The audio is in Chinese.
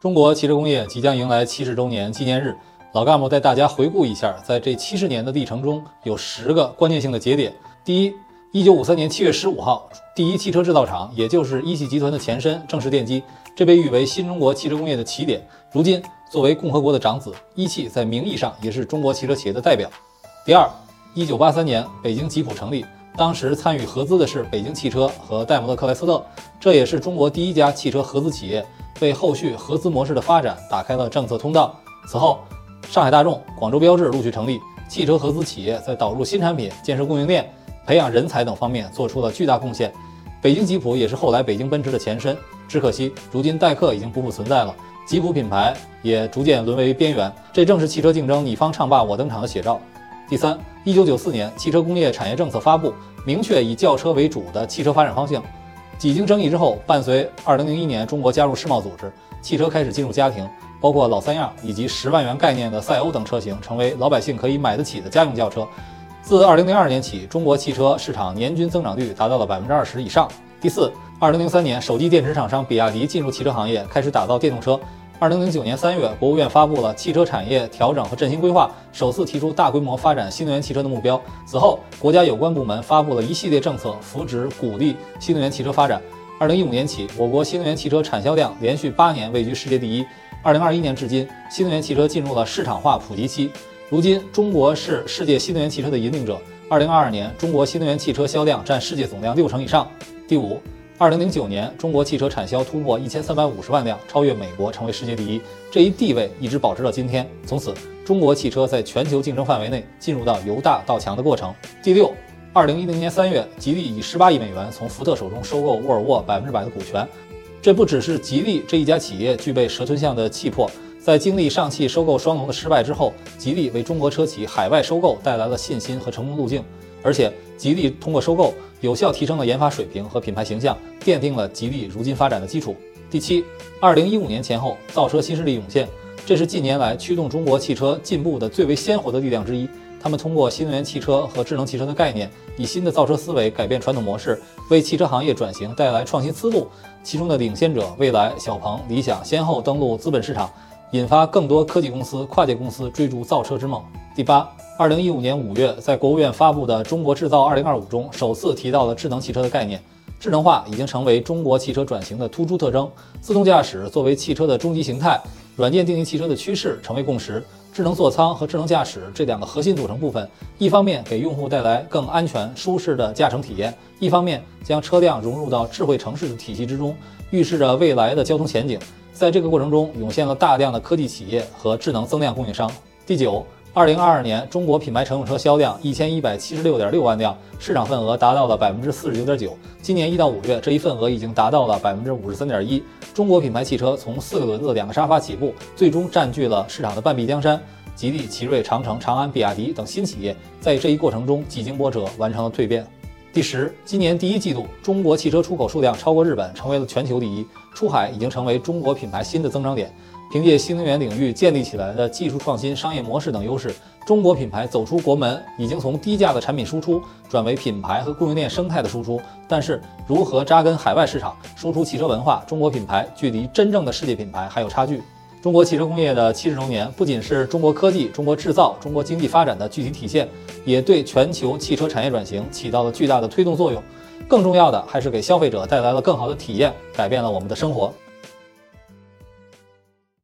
中国汽车工业即将迎来七十周年纪念日，老干部带大家回顾一下，在这七十年的历程中，有十个关键性的节点。第一，一九五三年七月十五号，第一汽车制造厂，也就是一汽集团的前身，正式奠基，这被誉为新中国汽车工业的起点。如今，作为共和国的长子，一汽在名义上也是中国汽车企业的代表。第二，一九八三年，北京吉普成立，当时参与合资的是北京汽车和戴姆勒克莱斯勒，这也是中国第一家汽车合资企业。为后续合资模式的发展打开了政策通道。此后，上海大众、广州标志陆续成立，汽车合资企业在导入新产品、建设供应链、培养人才等方面做出了巨大贡献。北京吉普也是后来北京奔驰的前身，只可惜如今代客已经不复存在了，吉普品牌也逐渐沦为边缘。这正是汽车竞争你方唱罢我登场的写照。第三，一九九四年汽车工业产业政策发布，明确以轿车为主的汽车发展方向。几经争议之后，伴随2001年中国加入世贸组织，汽车开始进入家庭，包括老三样以及十万元概念的赛欧等车型，成为老百姓可以买得起的家用轿车。自2002年起，中国汽车市场年均增长率达到了百分之二十以上。第四，2003年，手机电池厂商比亚迪进入汽车行业，开始打造电动车。二零零九年三月，国务院发布了汽车产业调整和振兴规划，首次提出大规模发展新能源汽车的目标。此后，国家有关部门发布了一系列政策，扶植鼓励新能源汽车发展。二零一五年起，我国新能源汽车产销量连续八年位居世界第一。二零二一年至今，新能源汽车进入了市场化普及期。如今，中国是世界新能源汽车的引领者。二零二二年，中国新能源汽车销量占世界总量六成以上。第五。二零零九年，中国汽车产销突破一千三百五十万辆，超越美国，成为世界第一。这一地位一直保持到今天。从此，中国汽车在全球竞争范围内进入到由大到强的过程。第六，二零一零年三月，吉利以十八亿美元从福特手中收购沃尔沃百分之百的股权。这不只是吉利这一家企业具备蛇吞象的气魄，在经历上汽收购双龙的失败之后，吉利为中国车企海外收购带来了信心和成功路径。而且，吉利通过收购，有效提升了研发水平和品牌形象，奠定了吉利如今发展的基础。第七，二零一五年前后，造车新势力涌现，这是近年来驱动中国汽车进步的最为鲜活的力量之一。他们通过新能源汽车和智能汽车的概念，以新的造车思维改变传统模式，为汽车行业转型带来创新思路。其中的领先者，蔚来、小鹏、理想先后登陆资本市场，引发更多科技公司、跨界公司追逐造车之梦。第八。二零一五年五月，在国务院发布的《中国制造二零二五》中，首次提到了智能汽车的概念。智能化已经成为中国汽车转型的突出特征。自动驾驶作为汽车的终极形态，软件定义汽车的趋势成为共识。智能座舱和智能驾驶这两个核心组成部分，一方面给用户带来更安全舒适的驾乘体验，一方面将车辆融入到智慧城市的体系之中，预示着未来的交通前景。在这个过程中，涌现了大量的科技企业和智能增量供应商。第九。二零二二年，中国品牌乘用车销量一千一百七十六点六万辆，市场份额达到了百分之四十九点九。今年一到五月，这一份额已经达到了百分之五十三点一。中国品牌汽车从四个轮子、两个沙发起步，最终占据了市场的半壁江山。吉利、奇瑞、长城、长安、比亚迪等新企业在这一过程中几经波折，完成了蜕变。第十，今年第一季度，中国汽车出口数量超过日本，成为了全球第一。出海已经成为中国品牌新的增长点。凭借新能源领域建立起来的技术创新、商业模式等优势，中国品牌走出国门，已经从低价的产品输出转为品牌和供应链生态的输出。但是，如何扎根海外市场，输出汽车文化，中国品牌距离真正的世界品牌还有差距。中国汽车工业的七十周年，不仅是中国科技、中国制造、中国经济发展的具体体现，也对全球汽车产业转型起到了巨大的推动作用。更重要的，还是给消费者带来了更好的体验，改变了我们的生活。